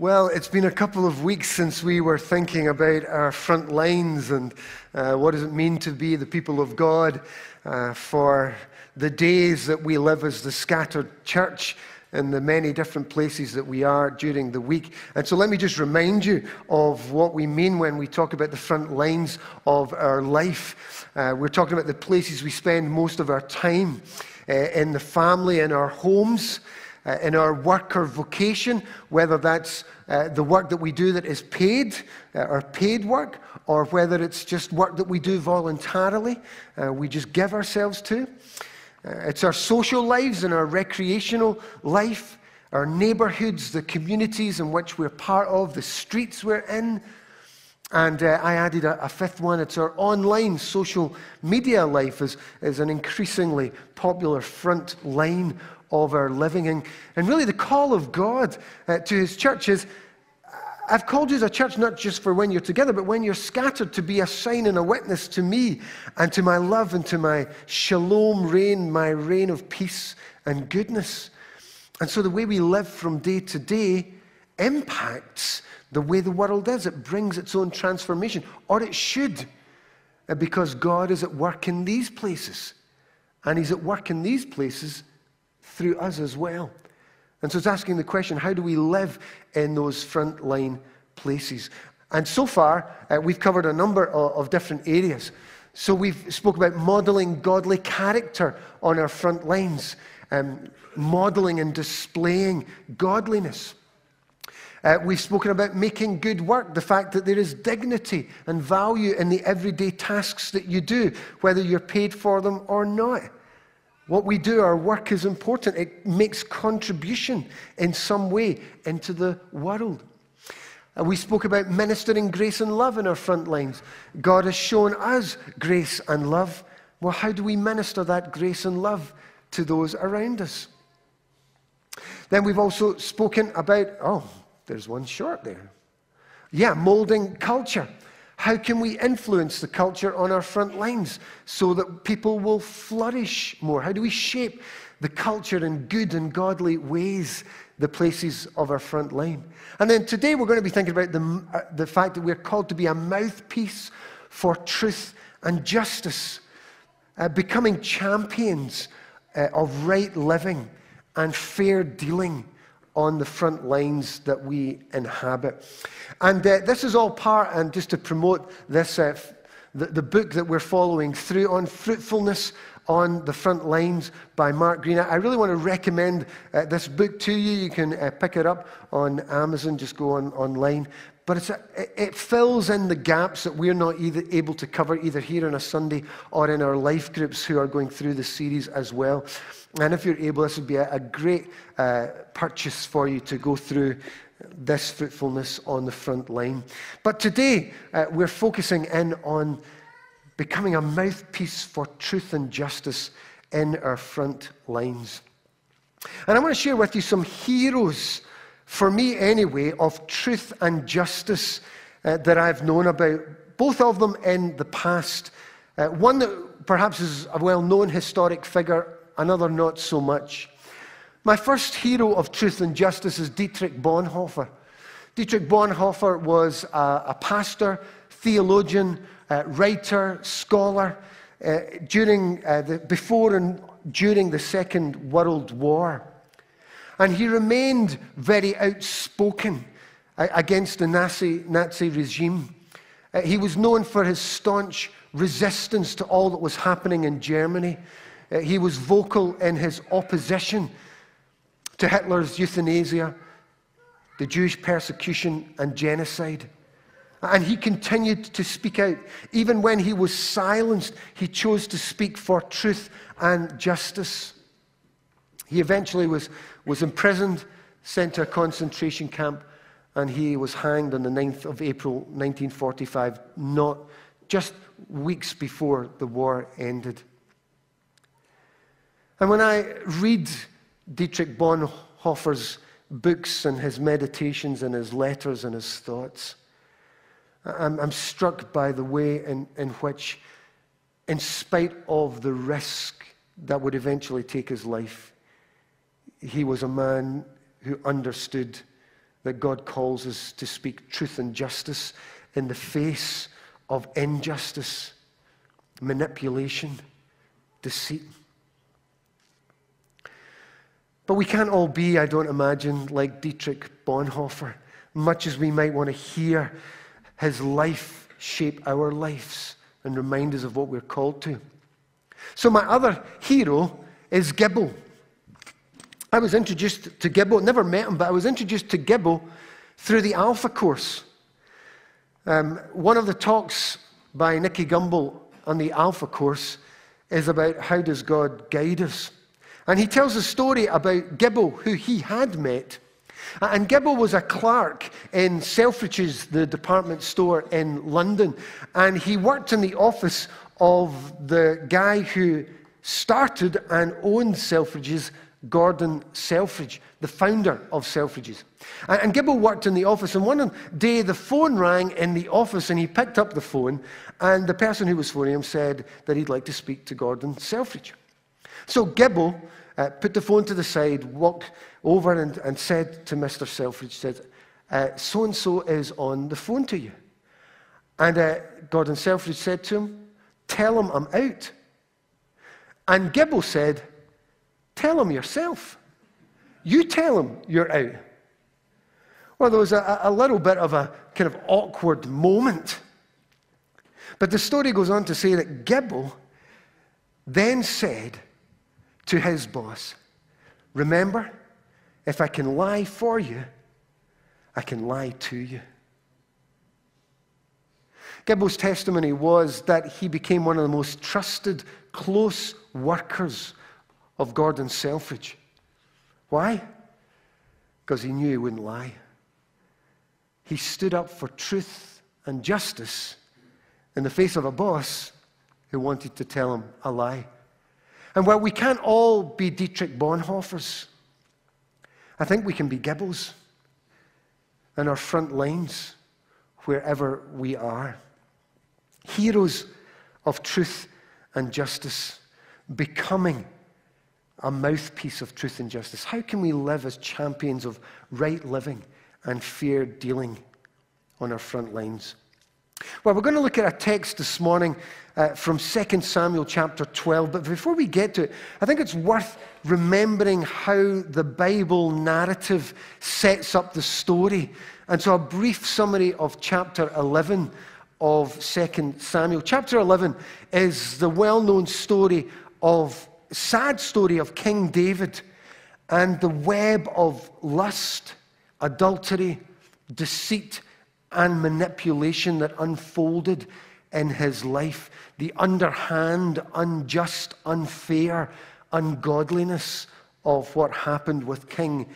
Well, it's been a couple of weeks since we were thinking about our front lines and uh, what does it mean to be the people of God uh, for the days that we live as the scattered church in the many different places that we are during the week. And so let me just remind you of what we mean when we talk about the front lines of our life. Uh, we're talking about the places we spend most of our time uh, in the family, in our homes uh, in our work or vocation, whether that's uh, the work that we do that is paid, uh, or paid work, or whether it's just work that we do voluntarily, uh, we just give ourselves to. Uh, it's our social lives and our recreational life, our neighborhoods, the communities in which we're part of, the streets we're in. And uh, I added a, a, fifth one. It's our online social media life is, is an increasingly popular front line of our living. And, and really, the call of God uh, to his church is I've called you as a church not just for when you're together, but when you're scattered to be a sign and a witness to me and to my love and to my shalom reign, my reign of peace and goodness. And so the way we live from day to day impacts the way the world is. It brings its own transformation, or it should, uh, because God is at work in these places. And He's at work in these places through us as well. And so it's asking the question how do we live in those frontline places? And so far, uh, we've covered a number of, of, different areas. So we've spoke about modeling godly character on our front lines, um, modeling and displaying godliness. Uh, we've spoken about making good work, the fact that there is dignity and value in the everyday tasks that you do, whether you're paid for them or not. What we do, our work is important. It makes contribution in some way into the world. And we spoke about ministering grace and love in our front lines. God has shown us grace and love. Well, how do we minister that grace and love to those around us? Then we've also spoken about, oh, there's one short there. Yeah, molding culture. How can we influence the culture on our front lines so that people will flourish more? How do we shape the culture in good and godly ways, the places of our front line? And then today we're going to be thinking about the, uh, the fact that we're called to be a mouthpiece for truth and justice, uh, becoming champions uh, of right living and fair dealing on the front lines that we inhabit. And uh, this is all part, and just to promote this, uh, the, the book that we're following through on fruitfulness on the front lines by Mark Greene. I really want to recommend uh, this book to you. You can uh, pick it up on Amazon, just go on online. But a, it fills in the gaps that we're not able to cover either here on a Sunday or in our life groups who are going through the series as well. And if you're able, this would be a, a great uh, purchase for you to go through this fruitfulness on the front line. But today, uh, we're focusing in on becoming a mouthpiece for truth and justice in our front lines. And I want to share with you some heroes, for me anyway, of truth and justice uh, that I've known about, both of them in the past. Uh, one that perhaps is a well known historic figure, another not so much. My first hero of truth and justice is Dietrich Bonhoeffer. Dietrich Bonhoeffer was a, a pastor, theologian, uh, writer, scholar uh, during uh, the, before and during the Second World War. And he remained very outspoken against the Nazi, Nazi regime. Uh, he was known for his staunch resistance to all that was happening in Germany. Uh, he was vocal in his opposition to Hitler's euthanasia, the Jewish persecution and genocide. And he continued to speak out. Even when he was silenced, he chose to speak for truth and justice. He eventually was, was imprisoned, sent to a concentration camp, and he was hanged on the 9th of April 1945, not just weeks before the war ended. And when I read Dietrich Bonhoeffer's books and his meditations and his letters and his thoughts. I'm, I'm struck by the way in, in which, in spite of the risk that would eventually take his life, he was a man who understood that God calls us to speak truth and justice in the face of injustice, manipulation, deceit. But we can't all be, I don't imagine, like Dietrich Bonhoeffer, much as we might want to hear his life shape our lives and remind us of what we're called to. So, my other hero is Gibbo. I was introduced to Gibbo, never met him, but I was introduced to Gibbo through the Alpha course. Um, one of the talks by Nicky Gumbel on the Alpha course is about how does God guide us. And he tells a story about Gibbo, who he had met. And Gibbo was a clerk in Selfridges, the department store in London. And he worked in the office of the guy who started and owned Selfridges, Gordon Selfridge, the founder of Selfridges. And, and Gibbo worked in the office, and one day the phone rang in the office, and he picked up the phone, and the person who was phoning him said that he'd like to speak to Gordon Selfridge. So Gibbo uh, put the phone to the side, walked over, and, and said to Mr. Selfridge, said, so and so is on the phone to you. And uh, Gordon Selfridge said to him, Tell him I'm out. And Gibbo said, Tell him yourself. You tell him you're out. Well, there was a, a little bit of a kind of awkward moment. But the story goes on to say that Gibbo then said to his boss, Remember, if I can lie for you, I can lie to you. Gibbo's testimony was that he became one of the most trusted, close workers of Gordon Selfridge. Why? Because he knew he wouldn't lie. He stood up for truth and justice in the face of a boss who wanted to tell him a lie. And while we can't all be Dietrich Bonhoeffers, I think we can be Gibbos in our front lines wherever we are. Heroes of truth and justice, becoming a mouthpiece of truth and justice? How can we live as champions of right living and fair dealing on our front lines? Well, we're going to look at a text this morning uh, from 2 Samuel chapter 12. But before we get to it, I think it's worth remembering how the Bible narrative sets up the story. And so, a brief summary of chapter 11 of 2 Samuel. Chapter 11 is the well known story of sad story of King David and the web of lust, adultery, deceit, and manipulation that unfolded in his life. The underhand, unjust, unfair ungodliness of what happened with King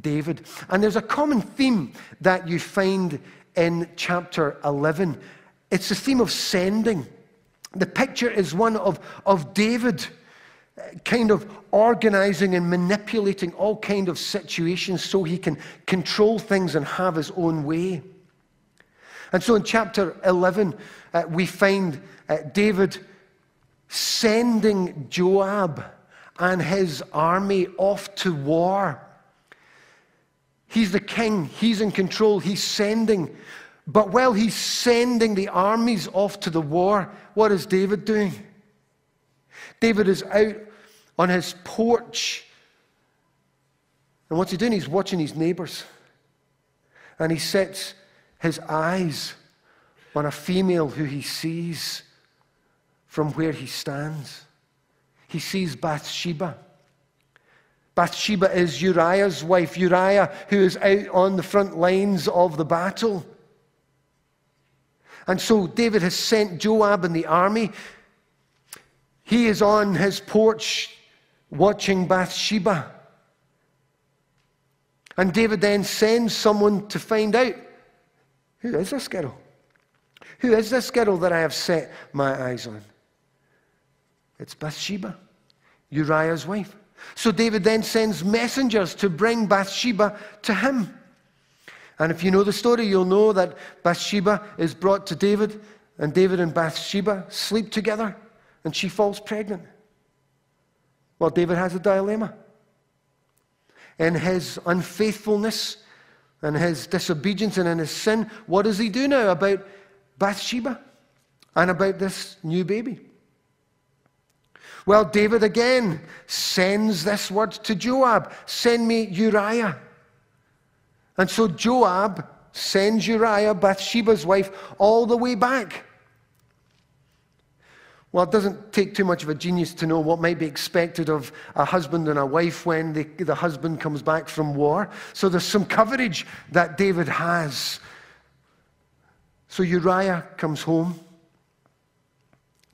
David. And there's a common theme that you find in chapter 11. It's the theme of sending. The picture is one of, of David kind of organizing and manipulating all kind of situations so he can control things and have his own way. And so in chapter 11, uh, we find uh, David sending Joab and his army off to war. He's the king, he's in control, he's sending. But while he's sending the armies off to the war, what is David doing? David is out on his porch. And what's he doing? He's watching his neighbors. And he sets his eyes on a female who he sees from where he stands. He sees Bathsheba. Bathsheba is Uriah's wife, Uriah, who is out on the front lines of the battle. And so David has sent Joab and the army. He is on his porch watching Bathsheba. And David then sends someone to find out who is this girl? Who is this girl that I have set my eyes on? It's Bathsheba, Uriah's wife. So David then sends messengers to bring Bathsheba to him. And if you know the story, you'll know that Bathsheba is brought to David, and David and Bathsheba sleep together, and she falls pregnant. Well, David has a dilemma. In his unfaithfulness and his disobedience and in his sin, what does he do now about Bathsheba and about this new baby? Well, David again sends this word to Joab send me Uriah. And so Joab sends Uriah, Bathsheba's wife, all the way back. Well, it doesn't take too much of a genius to know what might be expected of a husband and a wife when the, the husband comes back from war. So there's some coverage that David has. So Uriah comes home.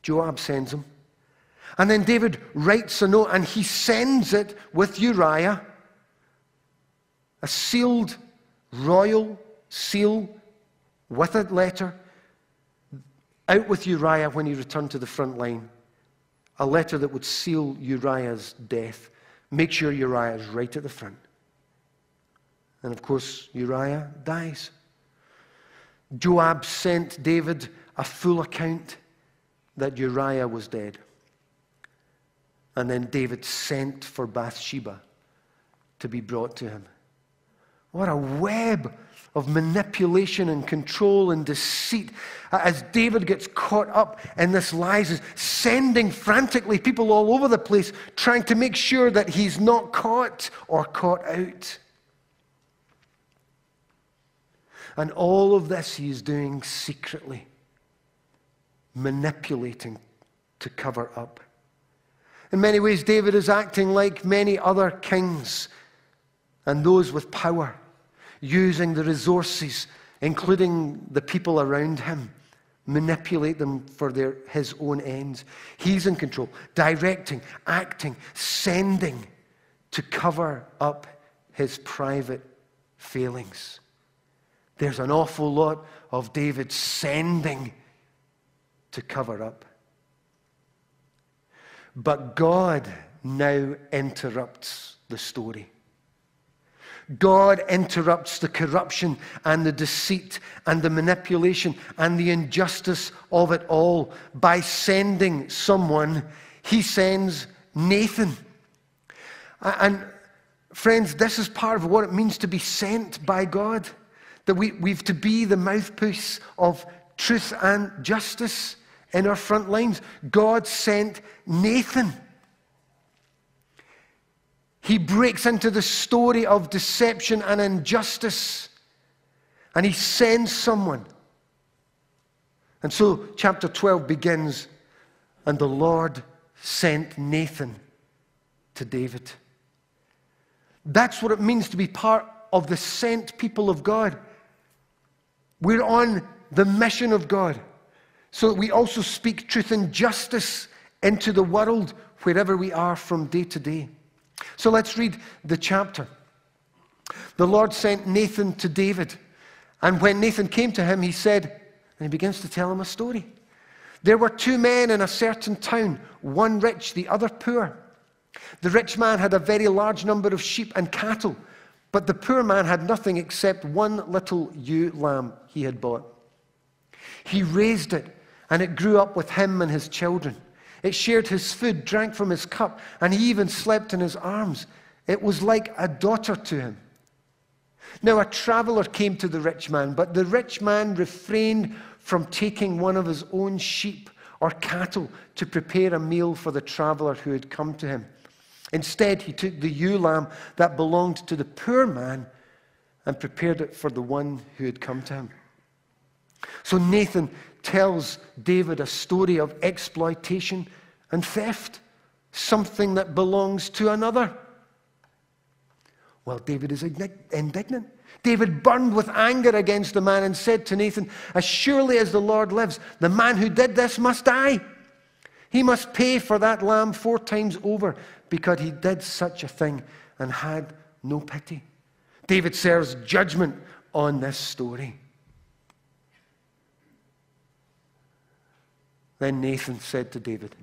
Joab sends him. And then David writes a note and he sends it with Uriah, a sealed royal seal with a letter, out with Uriah when he returned to the front line. A letter that would seal Uriah's death. Make sure Uriah is right at the front. And of course, Uriah dies. Joab sent David a full account that Uriah was dead. And then David sent for Bathsheba to be brought to him. What a web of manipulation and control and deceit as David gets caught up in this lies, is sending frantically people all over the place, trying to make sure that he's not caught or caught out. And all of this he is doing secretly, manipulating to cover up. In many ways, David is acting like many other kings and those with power, using the resources, including the people around him, manipulate them for their, his own ends. He's in control, directing, acting, sending to cover up his private failings. There's an awful lot of David sending to cover up. But God now interrupts the story. God interrupts the corruption and the deceit and the manipulation and the injustice of it all by sending someone. He sends Nathan. And friends, this is part of what it means to be sent by God. That we, we've to be the mouthpiece of truth and justice in our front lines. God sent Nathan. He breaks into the story of deception and injustice, and he sends someone. And so, chapter 12 begins, and the Lord sent Nathan to David. That's what it means to be part of the sent people of God. We're on the mission of God so that we also speak truth and justice into the world wherever we are from day to day. So let's read the chapter. The Lord sent Nathan to David, and when Nathan came to him, he said, and he begins to tell him a story. There were two men in a certain town, one rich, the other poor. The rich man had a very large number of sheep and cattle, but the poor man had nothing except one little ewe lamb he had bought. He raised it and it grew up with him and his children. It shared his food, drank from his cup, and he even slept in his arms. It was like a daughter to him. Now, a traveler came to the rich man, but the rich man refrained from taking one of his own sheep or cattle to prepare a meal for the traveler who had come to him. Instead, he took the ewe lamb that belonged to the poor man and prepared it for the one who had come to him. So Nathan tells David a story of exploitation and theft, something that belongs to another. Well, David is indignant. David burned with anger against the man and said to Nathan, As surely as the Lord lives, the man who did this must die. He must pay for that lamb four times over because he did such a thing and had no pity. David serves judgment on this story. Then Nathan said to David,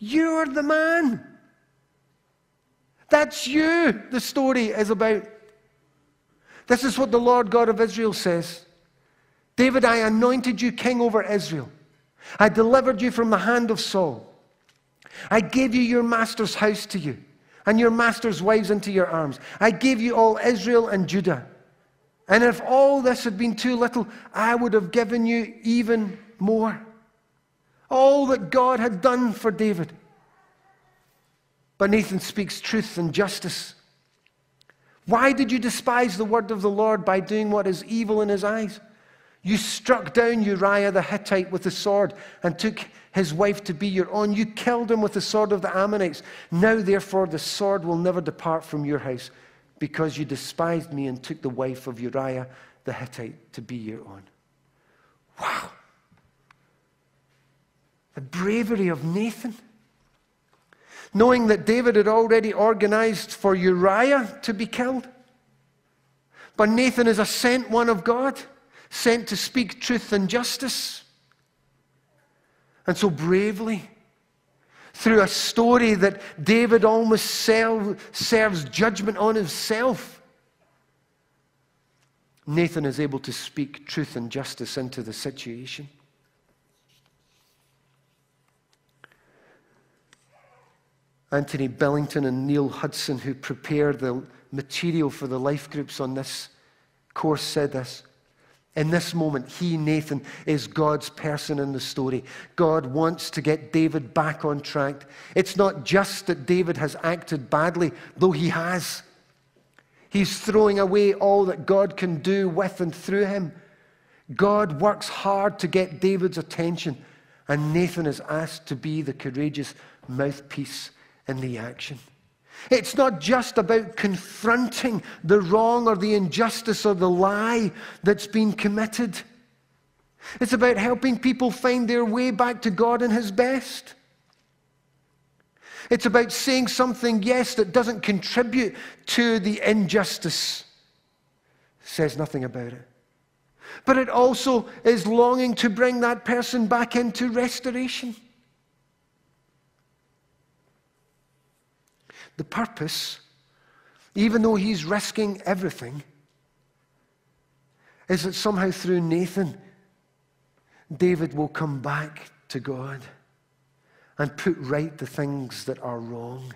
You're the man. That's you, the story is about. This is what the Lord God of Israel says David, I anointed you king over Israel. I delivered you from the hand of Saul. I gave you your master's house to you. and your master's wives into your arms. I gave you all Israel and Judah. And if all this had been too little, I would have given you even more. All that God had done for David. But Nathan speaks truth and justice. Why did you despise the word of the Lord by doing what is evil in his eyes? You struck down Uriah the Hittite with the sword and took his wife to be your own. You killed him with the sword of the Ammonites. Now, therefore, the sword will never depart from your house because you despised me and took the wife of Uriah the Hittite to be your own. Wow. The bravery of Nathan. Knowing that David had already organized for Uriah to be killed. But Nathan is a sent one of God sent to speak truth and justice. And so bravely, through a story that David almost serves judgment on himself, Nathan is able to speak truth and justice into the situation. Anthony Billington and Neil Hudson, who prepared the material for the life groups on this course, said this in this moment, he, Nathan, is God's person in the story. God wants to get David back on track. It's not just that David has acted badly, though he has. He's throwing away all that God can do with and through him. God works hard to get David's attention, and Nathan is asked to be the courageous mouthpiece in the action. It's not just about confronting the wrong or the injustice or the lie that's been committed. It's about helping people find their way back to God and His best. It's about saying something, yes, that doesn't contribute to the injustice, says nothing about it. But it also is longing to bring that person back into restoration. The purpose, even though he's risking everything, is that somehow through Nathan, David will come back to God and put right the things that are wrong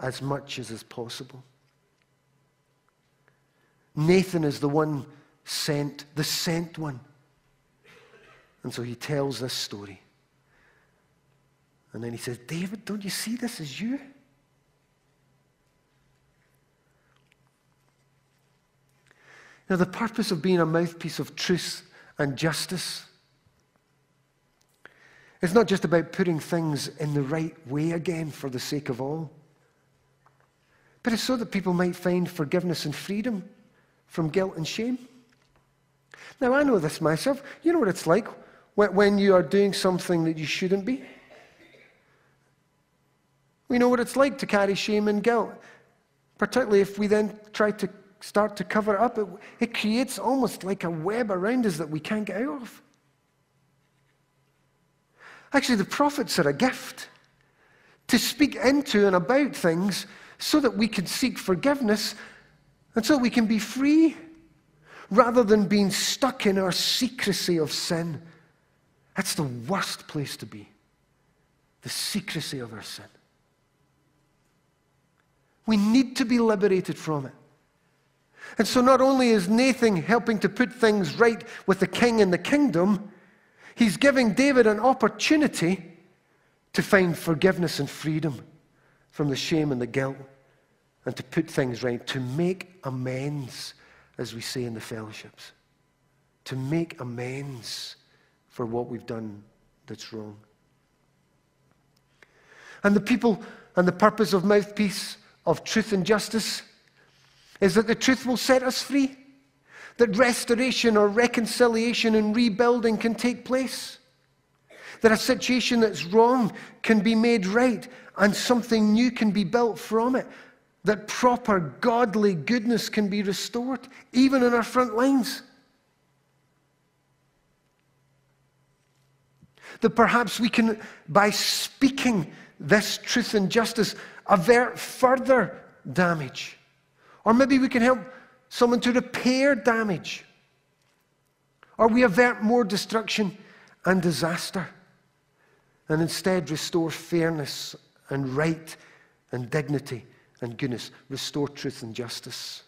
as much as is possible. Nathan is the one sent, the sent one. And so he tells this story. And then he says, David, don't you see this as you? Now, the purpose of being a mouthpiece of truth and justice is not just about putting things in the right way again for the sake of all, but it's so that people might find forgiveness and freedom from guilt and shame. Now, I know this myself. You know what it's like when you are doing something that you shouldn't be. We know what it's like to carry shame and guilt, particularly if we then try to start to cover up, it, it creates almost like a web around us that we can't get out of. Actually, the prophets are a gift to speak into and about things so that we can seek forgiveness and so we can be free rather than being stuck in our secrecy of sin. That's the worst place to be the secrecy of our sin. We need to be liberated from it. And so not only is Nathan helping to put things right with the king and the kingdom, he's giving David an opportunity to find forgiveness and freedom from the shame and the guilt and to put things right, to make amends, as we say in the fellowships. To make amends for what we've done that's wrong. And the people and the purpose of mouthpiece of truth and justice is that the truth will set us free, that restoration or reconciliation and rebuilding can take place, that a situation that's wrong can be made right and something new can be built from it, that proper godly goodness can be restored, even in our front lines. That perhaps we can, by speaking this truth and justice, avert further damage. Or maybe we can help someone to repair damage. Or we avert more destruction and disaster and instead restore fairness and right and dignity and goodness, restore truth and justice.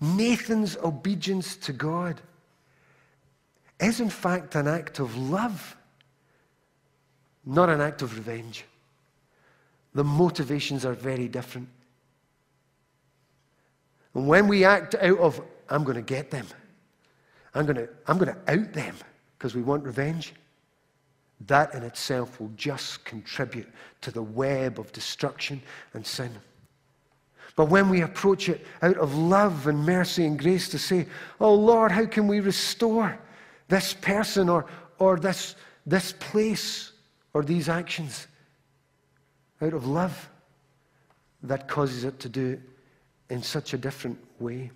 Nathan's obedience to God is, in fact, an act of love, not an act of revenge. The motivations are very different. And when we act out of, I'm going to get them, I'm going to, I'm going to out them because we want revenge, that in itself will just contribute to the web of destruction and sin. But when we approach it out of love and mercy and grace to say, Oh Lord, how can we restore this person or, or this, this place or these actions? Out of love, that causes it to do in such a different way.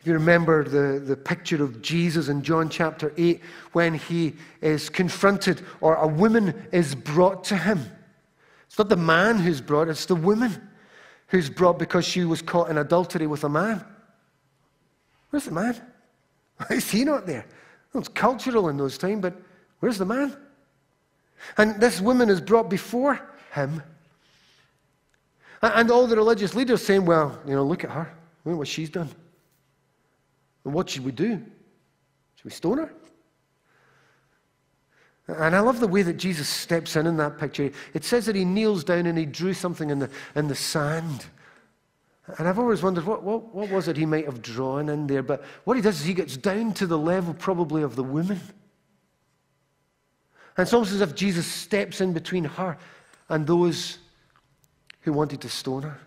If you remember the, the picture of Jesus in John chapter 8, when he is confronted or a woman is brought to him it's not the man who's brought, it's the woman who's brought because she was caught in adultery with a man. Where's the man? Why is he not there? Well, it's cultural in those times, but where's the man? And this woman is brought before him. And all the religious leaders saying, well, you know, look at her. Look at what she's done. And what should we do? Should we stone her? And I love the way that Jesus steps in in that picture. It says that he kneels down and he drew something in the, in the sand. And I've always wondered what, what, what was it he might have drawn in there. But what he does is he gets down to the level probably of the woman. And it's almost as if Jesus steps in between her and those who wanted to stone her.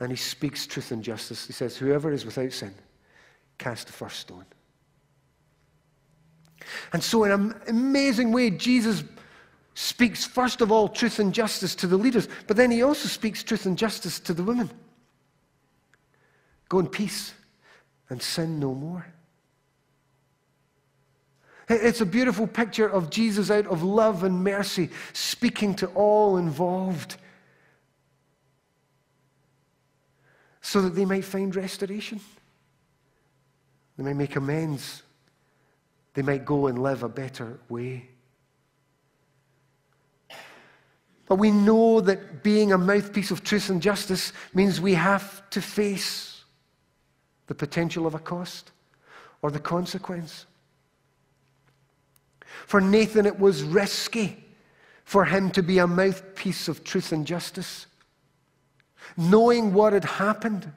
And he speaks truth and justice. He says, Whoever is without sin, cast the first stone. And so, in an amazing way, Jesus speaks, first of all, truth and justice to the leaders, but then he also speaks truth and justice to the women. Go in peace and sin no more. It's a beautiful picture of Jesus out of love and mercy, speaking to all involved so that they might find restoration. They might make amends they might go and live a better way. But we know that being a mouthpiece of truth and justice means we have to face the potential of a cost or the consequence. For Nathan, it was risky for him to be a mouthpiece of truth and justice. Knowing what had happened,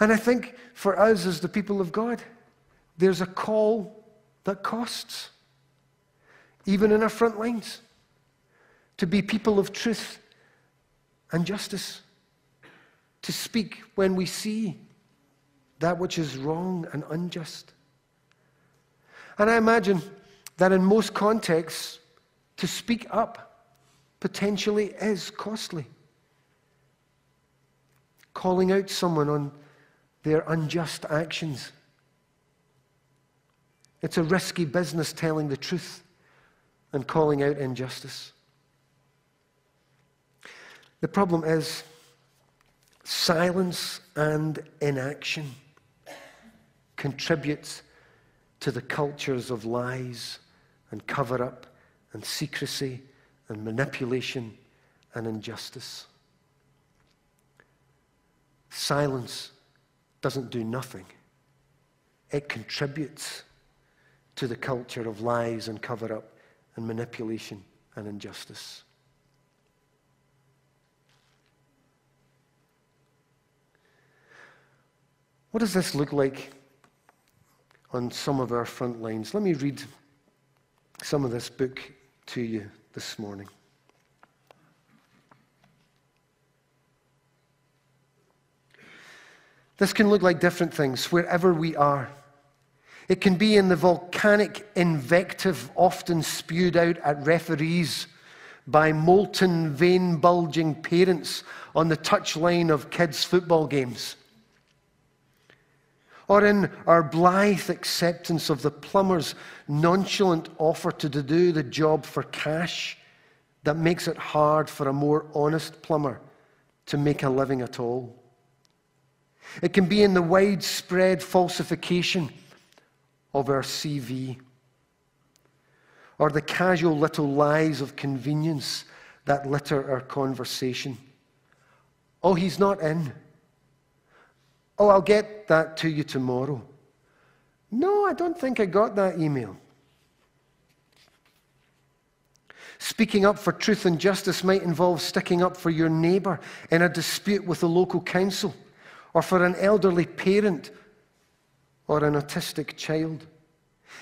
And I think for us as the people of God, there's a call that costs, even in our front lines, to be people of truth and justice, to speak when we see that which is wrong and unjust. And I imagine that in most contexts, to speak up potentially is costly. Calling out someone on their unjust actions. It's a risky business telling the truth and calling out injustice. The problem is silence and inaction contributes to the cultures of lies and cover up and secrecy and manipulation and injustice. Silence doesn't do nothing, it contributes to the culture of lies and cover up and manipulation and injustice. What does this look like on some of our front lines? Let me read some of this book to you this morning. This can look like different things wherever we are. It can be in the volcanic invective often spewed out at referees by molten, vein bulging parents on the touchline of kids' football games. Or in our blithe acceptance of the plumber's nonchalant offer to do the job for cash that makes it hard for a more honest plumber to make a living at all. It can be in the widespread falsification of our CV. or the casual little lies of convenience that litter our conversation. Oh, he's not in. Oh, I'll get that to you tomorrow. No, I don't think I got that email. Speaking up for truth and justice might involve sticking up for your neighbour in a dispute with the local council, or for an elderly parent or an autistic child.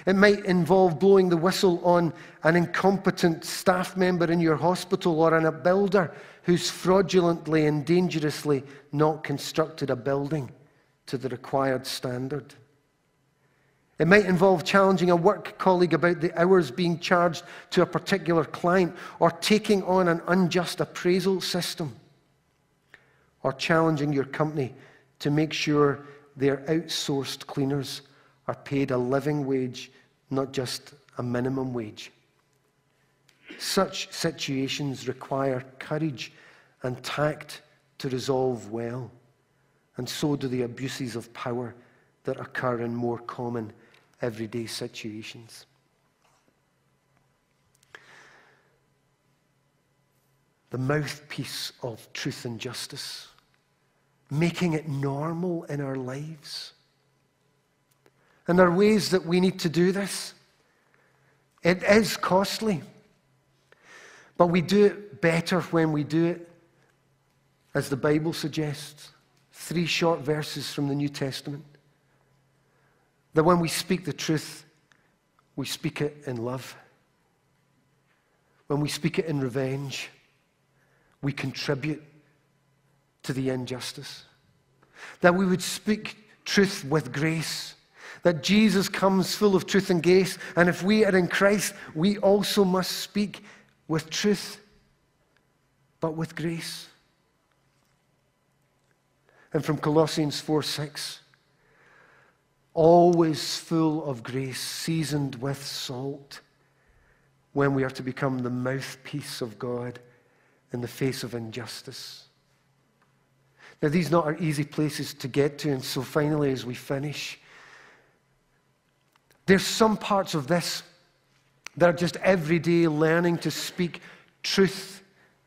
It might involve blowing the whistle on an incompetent staff member in your hospital or on a builder who's fraudulently and dangerously not constructed a building to the required standard. It might involve challenging a work colleague about the hours being charged to a particular client, or taking on an unjust appraisal system, or challenging your company to make sure their outsourced cleaners are paid a living wage, not just a minimum wage. Such situations require courage and tact to resolve well, and so do the abuses of power that occur in more common everyday situations. The mouthpiece of truth and justice, making it normal in our lives. And there are ways that we need to do this. It is costly, but we do it better when we do it, as the Bible suggests. Three short verses from the New Testament. That when we speak the truth, we speak it in love. When we speak it in revenge, we contribute to the injustice. That we would speak truth with grace. That Jesus comes full of truth and grace. And if we are in Christ, we also must speak with truth, but with grace. And from Colossians 4 6 always full of grace, seasoned with salt, when we are to become the mouthpiece of God in the face of injustice. Now, these not are easy places to get to, and so finally, as we finish, there's some parts of this that are just everyday learning to speak truth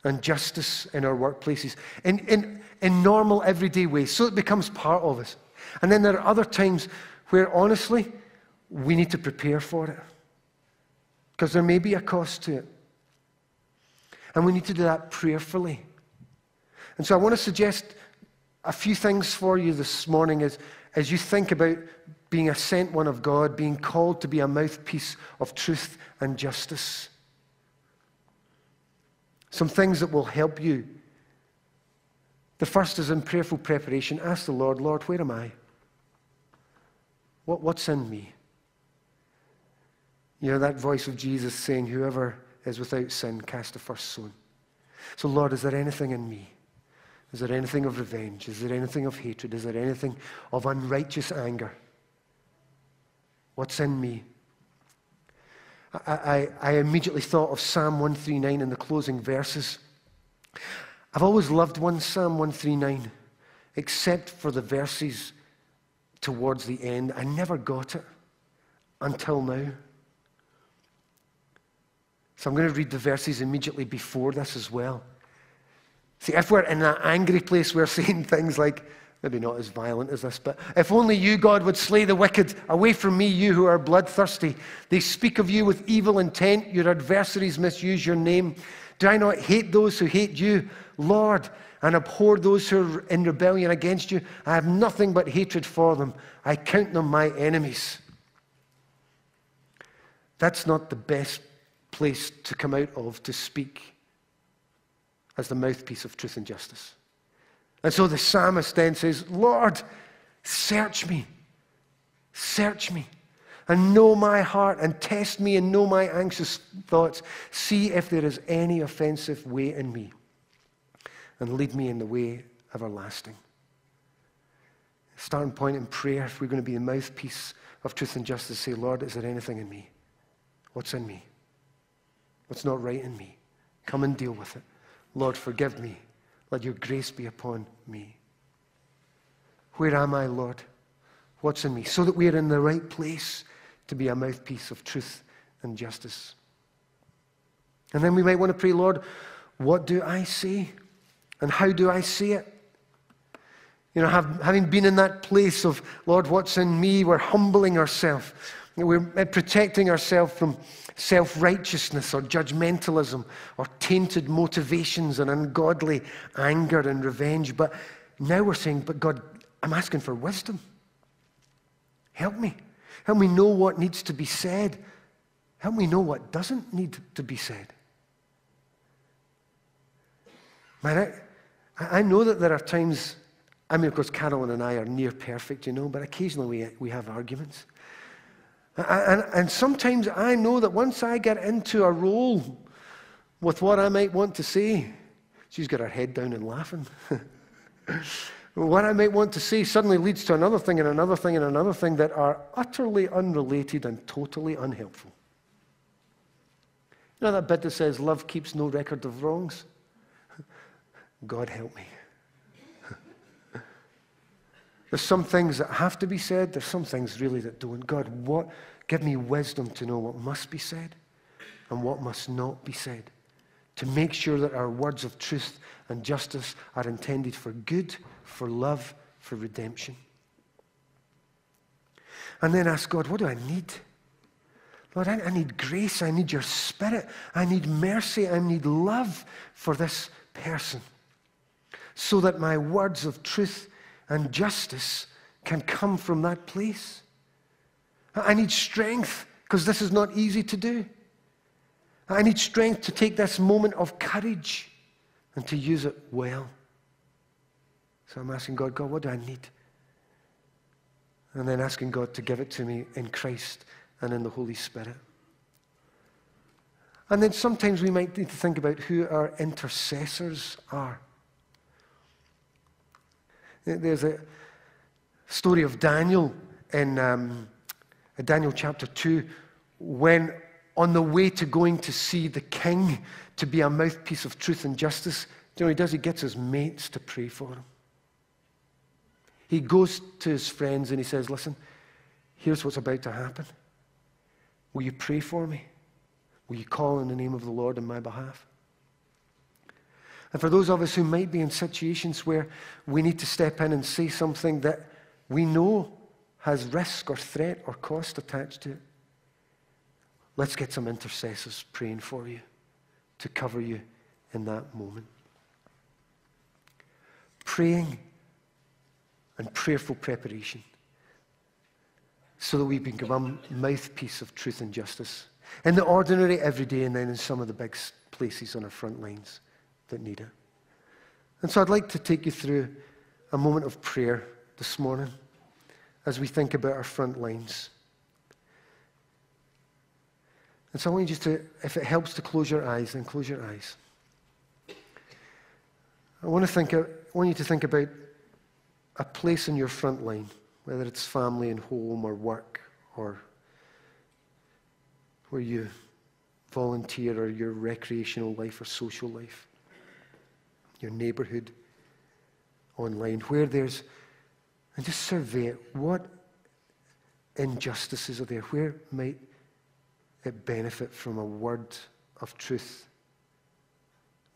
and justice in our workplaces in, in, in normal, everyday ways, so it becomes part of us. And then there are other times where honestly, we need to prepare for it. Because there may be a cost to it. And we need to do that prayerfully. And so I want to suggest a few things for you this morning as, as you think about being a sent one of God, being called to be a mouthpiece of truth and justice. Some things that will help you. The first is in prayerful preparation. Ask the Lord, Lord, where am I? What, what's in me? You know, that voice of Jesus saying, Whoever is without sin, cast the first stone. So, Lord, is there anything in me? Is there anything of revenge? Is there anything of hatred? Is there anything of unrighteous anger? What's in me? I, I, immediately thought of Psalm 139 in the closing verses. I've always loved one Psalm 139, except for the verses towards the end. I never got it until now. So I'm going to read the verses immediately before this as well. See, if we're in that angry place, we're saying things like, maybe not as violent as this, but if only you, God, would slay the wicked. Away from me, you who are bloodthirsty. They speak of you with evil intent. Your adversaries misuse your name. Do I not hate those who hate you? Lord, and abhor those who are in rebellion against you. I have nothing but hatred for them. I count them my enemies. That's not the best place to come out of to speak as the mouthpiece of truth and justice. And so the psalmist then says, Lord, search me, search me, and know my heart, and test me, and know my anxious thoughts. See if there is any offensive way in me and lead me in the way everlasting. Starting point in prayer, if we're going to be the mouthpiece of truth and justice, say, Lord, is there anything in me? What's in me? What's not right in me? Come and deal with it. Lord, forgive me. Let your grace be upon me. Where am I, Lord? What's in me? So that we are in the right place to be a mouthpiece of truth and justice. And then we might want to pray, Lord, what do I see? And how do I see it? You know, have, having been in that place of, Lord, what's in me? We're humbling ourselves. We're uh, protecting ourselves from self righteousness or judgmentalism or tainted motivations and ungodly anger and revenge. But now we're saying, but God, I'm asking for wisdom. Help me. Help me know what needs to be said. Help me know what doesn't need to be said. Man, I, I know that there are times, I mean, of course, Carolyn and I are near perfect, you know, but occasionally we, we have arguments. And, and sometimes I know that once I get into a roll with what I might want to say, she's got her head down and laughing. what I might want to say suddenly leads to another thing and another thing and another thing that are utterly unrelated and totally unhelpful. You know that bit that says, Love keeps no record of wrongs? God help me. There's some things that have to be said, there's some things really that don't. God, what give me wisdom to know what must be said and what must not be said. To make sure that our words of truth and justice are intended for good, for love, for redemption. And then ask God, what do I need? Lord, I, I need grace. I need your spirit. I need mercy. I need love for this person so that my words of truth and justice can come from that place. I need strength because this is not easy to do. I need strength to take this moment of courage and to use it well. So I'm asking God, God, what do I need? And then asking God to give it to me in Christ and in the Holy Spirit. And then sometimes we might need to think about who our intercessors are. There's a story of Daniel in, um, Daniel chapter 2 when, on the way to going to see the king to be a mouthpiece of truth and justice, you know he does? He gets his mates to pray for him. He goes to his friends and he says, Listen, here's what's about to happen. Will you pray for me? Will you call in the name of the Lord on my behalf? And for those of us who might be in situations where we need to step in and say something that we know has risk or threat or cost attached to it, let's get some intercessors praying for you to cover you in that moment. Praying and prayerful preparation so that we become a mouthpiece of truth and justice in the ordinary, everyday, and then in some of the big places on our front lines that need it. And so I'd like to take you through a moment of prayer this morning as we think about our front lines. And so I want you just to, if it helps to close your eyes, then close your eyes. I want, to think, I want you to think about a place in your front line, whether it's family and home or work or where you volunteer or your recreational life or social life your neighborhood, online, where there's, and just survey it. What injustices are there? Where might it benefit from a word of truth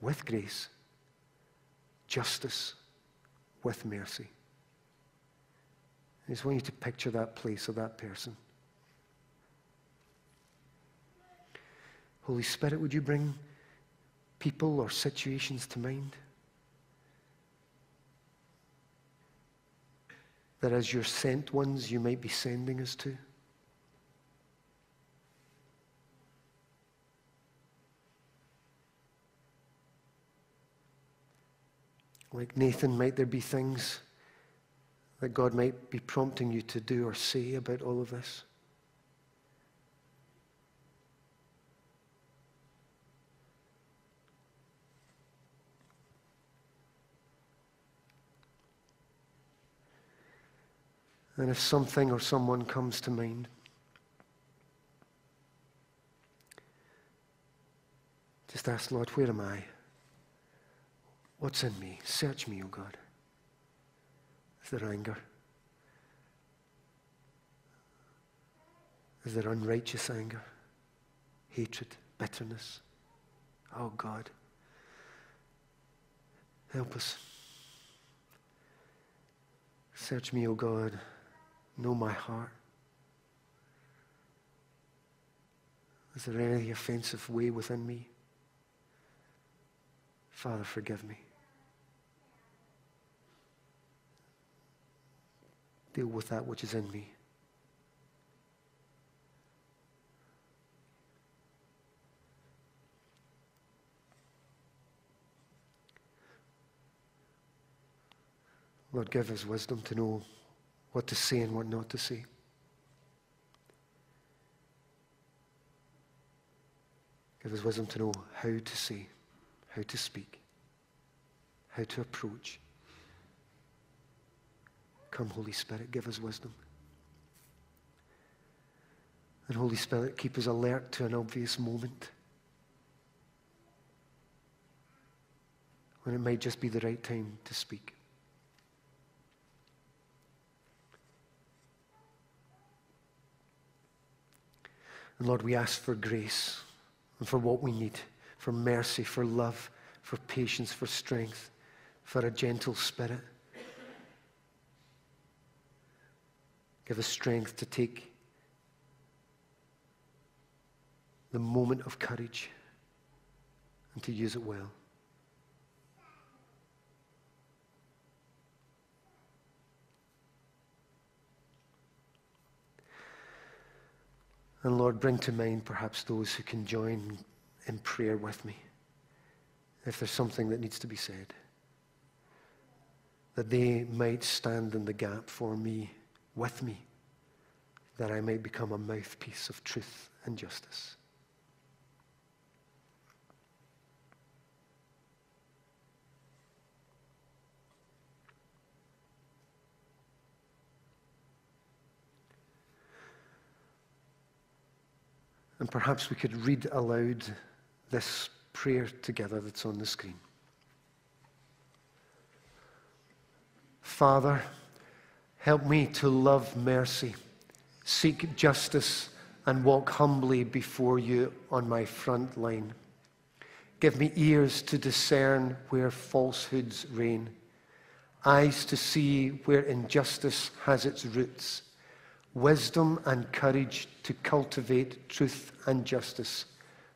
with grace, justice with mercy? I just want you to picture that place or that person. Holy Spirit, would you bring people or situations to mind? That as your sent ones, you might be sending us to? Like Nathan, might there be things that God might be prompting you to do or say about all of this? And if something or someone comes to mind, just ask, Lord, where am I? What's in me? Search me, O oh God. Is there anger? Is there unrighteous anger? Hatred? Bitterness? Oh God, help us. Search me, O oh God. Know my heart. Is there any offensive way within me? Father, forgive me. Deal with that which is in me. Lord, give us wisdom to know what to say and what not to say. Give us wisdom to know how to say, how to speak, how to approach. Come, Holy Spirit, give us wisdom. And Holy Spirit, keep us alert to an obvious moment when it might just be the right time to speak. And Lord, we ask for grace and for what we need for mercy, for love, for patience, for strength, for a gentle spirit. Give us strength to take the moment of courage and to use it well. And Lord, bring to mind perhaps those who can join in prayer with me. If there's something that needs to be said, that they might stand in the gap for me, with me, that I might become a mouthpiece of truth and justice. And perhaps we could read aloud this prayer together that's on the screen. Father, help me to love mercy, seek justice, and walk humbly before you on my front line. Give me ears to discern where falsehoods reign, eyes to see where injustice has its roots wisdom and courage to cultivate truth and justice.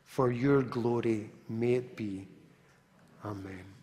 For your glory may it be. Amen.